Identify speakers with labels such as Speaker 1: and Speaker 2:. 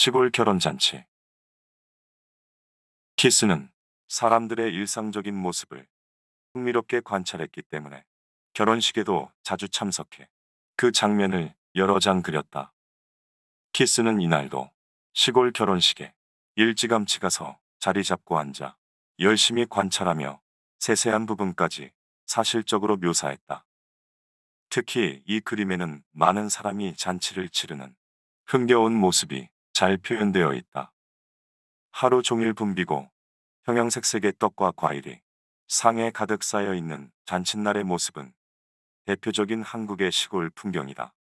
Speaker 1: 시골 결혼잔치. 키스는 사람들의 일상적인 모습을 흥미롭게 관찰했기 때문에 결혼식에도 자주 참석해 그 장면을 여러 장 그렸다. 키스는 이날도 시골 결혼식에 일찌감치 가서 자리 잡고 앉아 열심히 관찰하며 세세한 부분까지 사실적으로 묘사했다. 특히 이 그림에는 많은 사람이 잔치를 치르는 흥겨운 모습이 잘 표현되어 있다. 하루 종일 붐비고 형형색색의 떡과 과일이 상에 가득 쌓여 있는 잔칫날의 모습은 대표적인 한국의 시골 풍경이다.